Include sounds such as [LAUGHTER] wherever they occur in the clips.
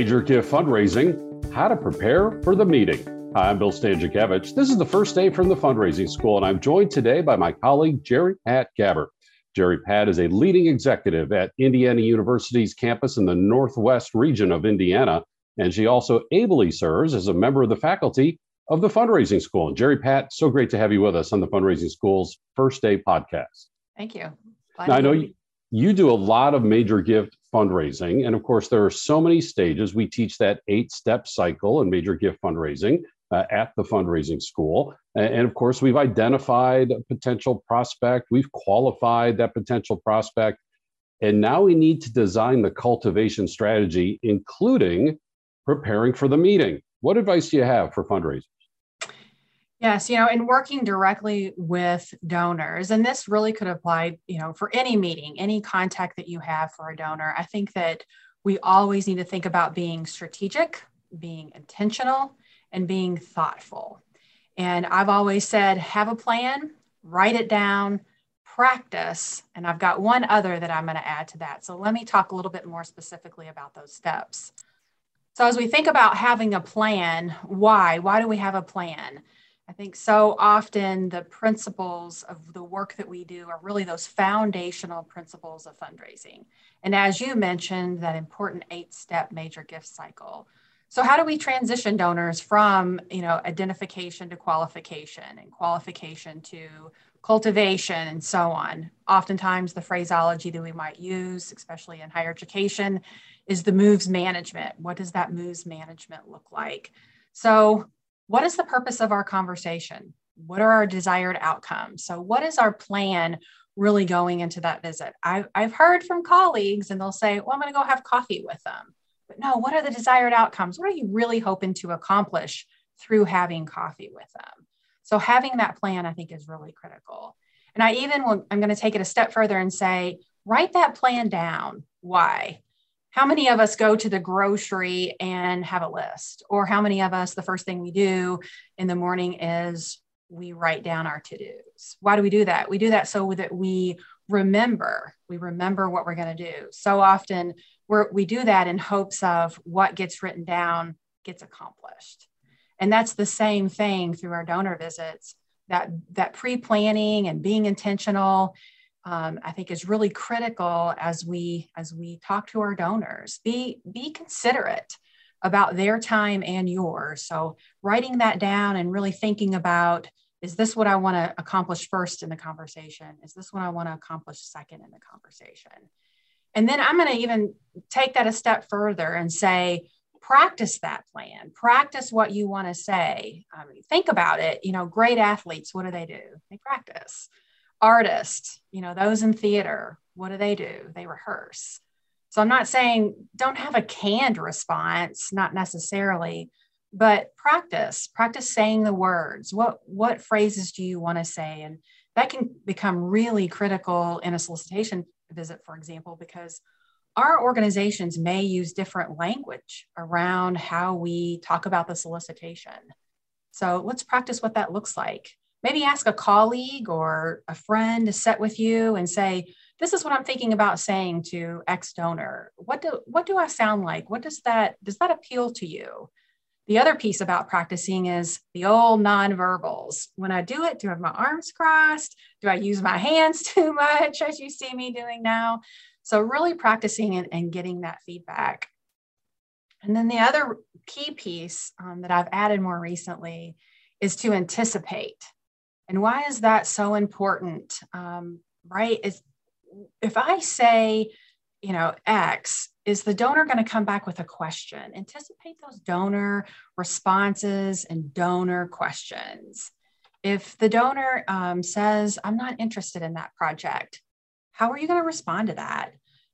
Major Gift Fundraising How to Prepare for the Meeting. Hi, I'm Bill Stanczykiewicz. This is the first day from the fundraising school, and I'm joined today by my colleague, Jerry Pat Gabbert. Jerry Pat is a leading executive at Indiana University's campus in the Northwest region of Indiana, and she also ably serves as a member of the faculty of the fundraising school. And Jerry Pat, so great to have you with us on the fundraising school's first day podcast. Thank you. Now, I know you, you do a lot of major gift fundraising. And of course, there are so many stages. We teach that eight step cycle in major gift fundraising uh, at the fundraising school. And, of course, we've identified a potential prospect, we've qualified that potential prospect. And now we need to design the cultivation strategy, including preparing for the meeting. What advice do you have for fundraisers? Yes, you know, in working directly with donors, and this really could apply, you know, for any meeting, any contact that you have for a donor. I think that we always need to think about being strategic, being intentional, and being thoughtful. And I've always said, have a plan, write it down, practice. And I've got one other that I'm going to add to that. So let me talk a little bit more specifically about those steps. So, as we think about having a plan, why? Why do we have a plan? I think so often the principles of the work that we do are really those foundational principles of fundraising. And as you mentioned, that important eight step major gift cycle. So how do we transition donors from, you know, identification to qualification and qualification to cultivation and so on? Oftentimes the phraseology that we might use, especially in higher education, is the moves management. What does that moves management look like? So what is the purpose of our conversation? What are our desired outcomes? So, what is our plan really going into that visit? I've, I've heard from colleagues and they'll say, Well, I'm going to go have coffee with them. But no, what are the desired outcomes? What are you really hoping to accomplish through having coffee with them? So, having that plan, I think, is really critical. And I even will, I'm going to take it a step further and say, write that plan down. Why? How many of us go to the grocery and have a list? Or how many of us, the first thing we do in the morning is we write down our to dos? Why do we do that? We do that so that we remember, we remember what we're going to do. So often we're, we do that in hopes of what gets written down gets accomplished. And that's the same thing through our donor visits that, that pre planning and being intentional um, I think is really critical as we as we talk to our donors. Be be considerate about their time and yours. So writing that down and really thinking about is this what I want to accomplish first in the conversation? Is this what I want to accomplish second in the conversation? And then I'm going to even take that a step further and say, practice that plan, practice what you want to say. Mean, think about it. You know, great athletes, what do they do? They practice artists, you know, those in theater, what do they do? They rehearse. So I'm not saying don't have a canned response, not necessarily, but practice, practice saying the words. What what phrases do you want to say? And that can become really critical in a solicitation visit, for example, because our organizations may use different language around how we talk about the solicitation. So let's practice what that looks like maybe ask a colleague or a friend to sit with you and say this is what i'm thinking about saying to x donor what do what do i sound like? What does that does that appeal to you? The other piece about practicing is the old nonverbals. When i do it do i have my arms crossed? Do i use my [LAUGHS] hands too much as you see me doing now? So really practicing and, and getting that feedback. And then the other key piece um, that i've added more recently is to anticipate and why is that so important? Um, right? Is if I say, you know, X, is the donor going to come back with a question? Anticipate those donor responses and donor questions. If the donor um, says, I'm not interested in that project, how are you going to respond to that?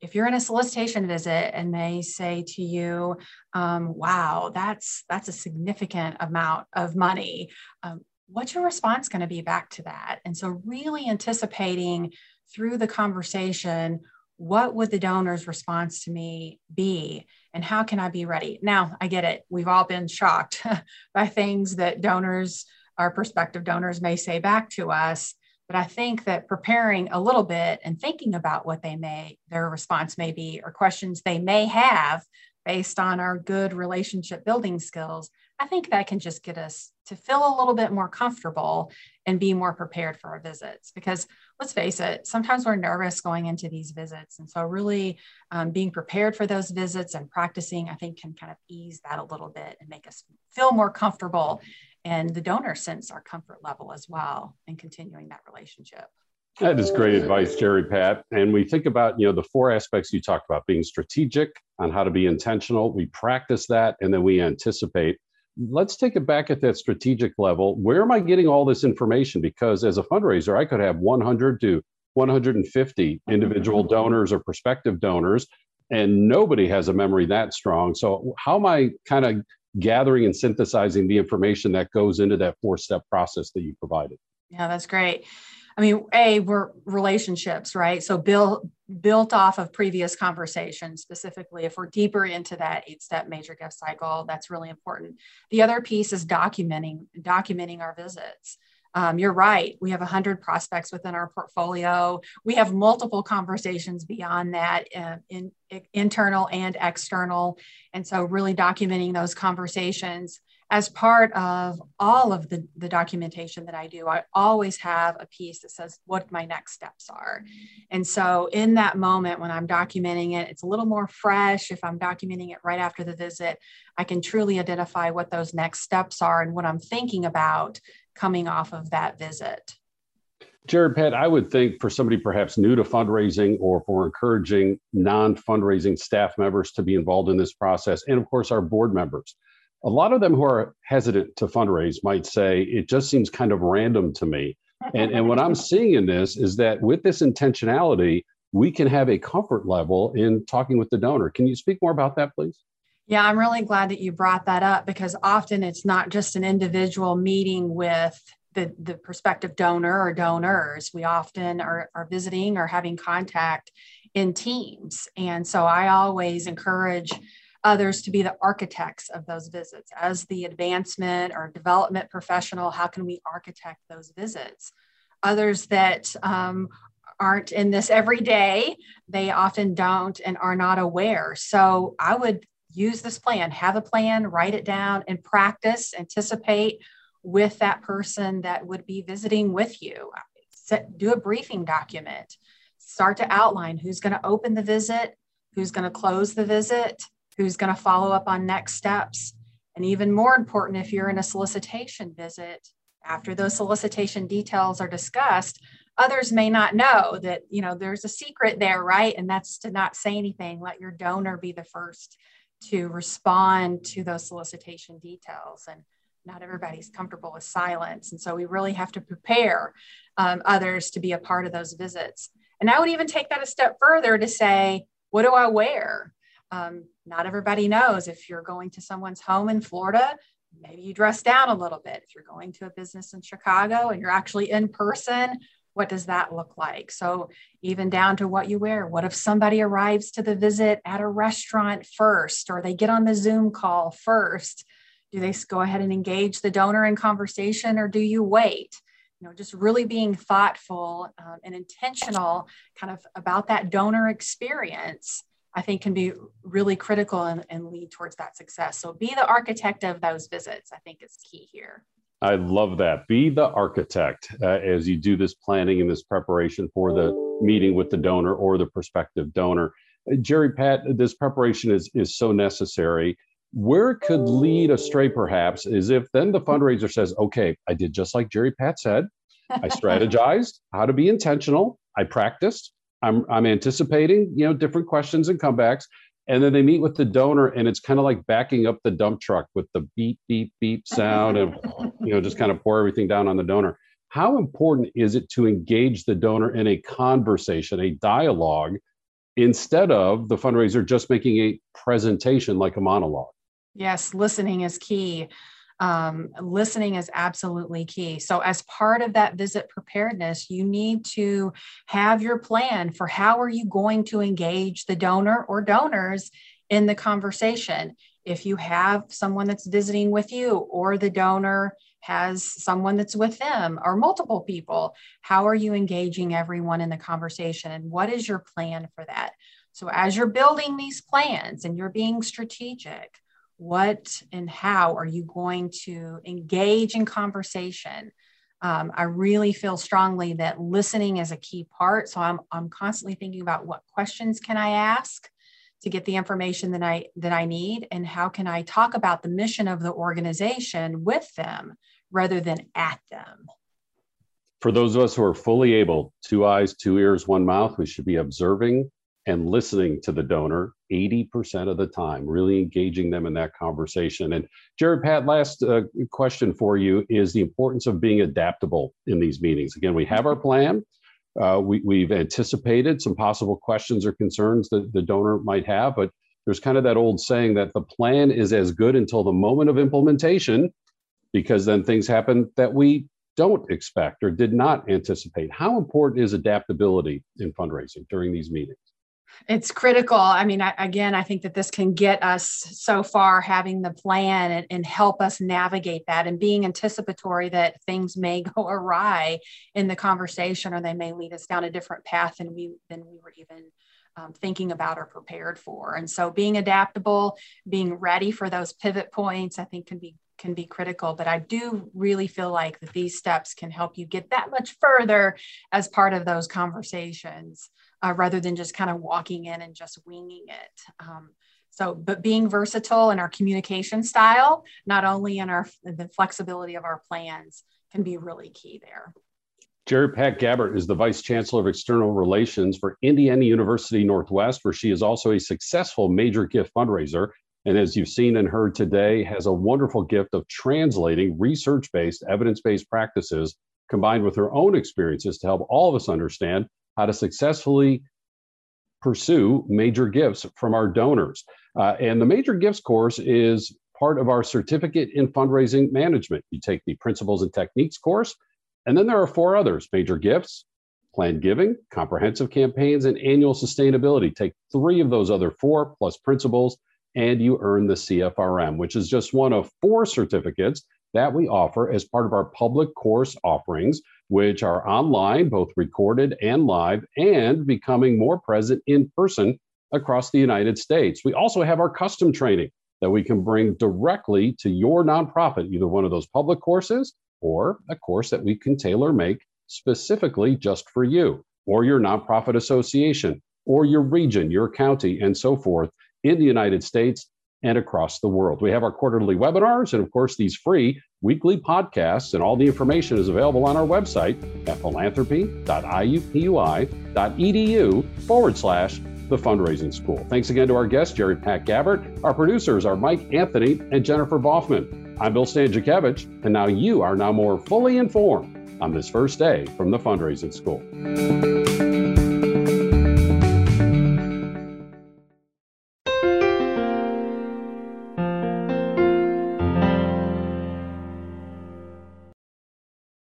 If you're in a solicitation visit and they say to you, um, "Wow, that's that's a significant amount of money," um, what's your response going to be back to that? And so, really anticipating through the conversation, what would the donor's response to me be? And how can I be ready? Now, I get it. We've all been shocked [LAUGHS] by things that donors, our prospective donors, may say back to us. But I think that preparing a little bit and thinking about what they may, their response may be, or questions they may have based on our good relationship building skills, I think that can just get us to feel a little bit more comfortable and be more prepared for our visits. Because let's face it, sometimes we're nervous going into these visits. And so, really um, being prepared for those visits and practicing, I think, can kind of ease that a little bit and make us feel more comfortable. And the donor sense our comfort level as well in continuing that relationship. That is great advice, Jerry Pat. And we think about, you know, the four aspects you talked about being strategic on how to be intentional. We practice that and then we anticipate let's take it back at that strategic level. Where am I getting all this information? Because as a fundraiser, I could have 100 to 150 individual mm-hmm. donors or prospective donors, and nobody has a memory that strong. So, how am I kind of gathering and synthesizing the information that goes into that four step process that you provided? Yeah, that's great. I mean, a we're relationships, right? So built built off of previous conversations. Specifically, if we're deeper into that eight step major gift cycle, that's really important. The other piece is documenting documenting our visits. Um, you're right. We have 100 prospects within our portfolio. We have multiple conversations beyond that, uh, in, in, internal and external. And so, really documenting those conversations as part of all of the, the documentation that I do, I always have a piece that says what my next steps are. And so, in that moment when I'm documenting it, it's a little more fresh. If I'm documenting it right after the visit, I can truly identify what those next steps are and what I'm thinking about coming off of that visit. Jerry Pat, I would think for somebody perhaps new to fundraising or for encouraging non fundraising staff members to be involved in this process, and of course, our board members a lot of them who are hesitant to fundraise might say it just seems kind of random to me. And, and what I'm [LAUGHS] seeing in this is that with this intentionality, we can have a comfort level in talking with the donor. Can you speak more about that, please? Yeah, I'm really glad that you brought that up because often it's not just an individual meeting with the, the prospective donor or donors. We often are, are visiting or having contact in teams. And so I always encourage others to be the architects of those visits. As the advancement or development professional, how can we architect those visits? Others that um, aren't in this every day, they often don't and are not aware. So I would use this plan, have a plan, write it down, and practice, anticipate with that person that would be visiting with you. Set, do a briefing document, start to outline who's going to open the visit, who's going to close the visit, who's going to follow up on next steps. And even more important, if you're in a solicitation visit, after those solicitation details are discussed, others may not know that, you know, there's a secret there, right? And that's to not say anything. Let your donor be the first to respond to those solicitation details. And not everybody's comfortable with silence. And so we really have to prepare um, others to be a part of those visits. And I would even take that a step further to say, what do I wear? Um, not everybody knows if you're going to someone's home in Florida, maybe you dress down a little bit. If you're going to a business in Chicago and you're actually in person, what does that look like? So, even down to what you wear. What if somebody arrives to the visit at a restaurant first, or they get on the Zoom call first? Do they go ahead and engage the donor in conversation, or do you wait? You know, just really being thoughtful um, and intentional kind of about that donor experience I think can be really critical and, and lead towards that success. So be the architect of those visits, I think is key here. I love that. Be the architect uh, as you do this planning and this preparation for the meeting with the donor or the prospective donor. Uh, Jerry Pat, this preparation is, is so necessary. Where it could lead astray, perhaps, is if then the fundraiser says, okay, I did just like Jerry Pat said. I [LAUGHS] strategized how to be intentional. I practiced. I'm I'm anticipating, you know, different questions and comebacks. And then they meet with the donor, and it's kind of like backing up the dump truck with the beep, beep, beep sound, and you know, just kind of pour everything down on the donor. How important is it to engage the donor in a conversation, a dialogue, instead of the fundraiser just making a presentation like a monologue? Yes, listening is key um, listening is absolutely key. So, as part of that visit preparedness, you need to have your plan for how are you going to engage the donor or donors in the conversation. If you have someone that's visiting with you or the donor has someone that's with them or multiple people, how are you engaging everyone in the conversation and what is your plan for that? So, as you're building these plans and you're being strategic, what and how are you going to engage in conversation? Um, I really feel strongly that listening is a key part. So, I'm, I'm constantly thinking about what questions can I ask? to get the information that I that I need and how can I talk about the mission of the organization with them rather than at them for those of us who are fully able, two eyes, two ears, one mouth, we should be observing and listening to the donor 80% of the time, really engaging them in that conversation. And Jerry Pat, last uh, question for you is the importance of being adaptable in these meetings. Again, we have our plan. Uh, we, have anticipated some possible questions or concerns that the donor might have, but there's kind of that old saying that the plan is as good until the moment of implementation, because then things happen that we don't expect or did not anticipate. How important is adaptability in fundraising during these meetings? It's critical. I mean, I, again, I think that this can get us so far having the plan and, and help us navigate that and being anticipatory that things may [LAUGHS] go awry in the conversation or they may lead us down a different path than we than we were even um, thinking about or prepared for. And so being adaptable, being ready for those pivot points, I think can be can be critical, but I do really feel like that these steps can help you get that much further as part of those conversations uh, rather than just kind of walking in and just winging it. Um, so, but being versatile in our communication style, not only in our the flexibility of our plans, can be really key there. Jerry Pat Gabbert is the Vice Chancellor of External Relations for Indiana University Northwest, where she is also a successful major gift fundraiser and as you've seen and heard today, has a wonderful gift of translating research based, evidence based practices combined with her own experiences to help all of us understand how to successfully pursue major gifts from our donors. Uh, and the Major Gifts course is part of our certificate in fundraising management. You take the principles and techniques course, and then there are four others major gifts, planned giving, comprehensive campaigns, and annual sustainability. Take three of those other four plus principles and you earn the CFRM, which is just one of four certificates that we offer as part of our public course offerings, which are online, both recorded and live, and becoming more present in person across the United States. We also have our custom training that we can bring directly to your nonprofit, either one of those public courses or a course that we can tailor make specifically just for you or your nonprofit association or your region, your county, and so forth in the United States and across the world. We have our quarterly webinars and, of course, these free weekly podcasts, and all the information is available on our website at philanthropy.iupui.edu forward slash the fundraising school. Thanks again to our guest, Jerry Pat Gabbert. Our producers are Mike Anthony and Jennifer Boffman. I'm Bill Stanczykiewicz, and now you are now more fully informed on this first day from the fundraising school.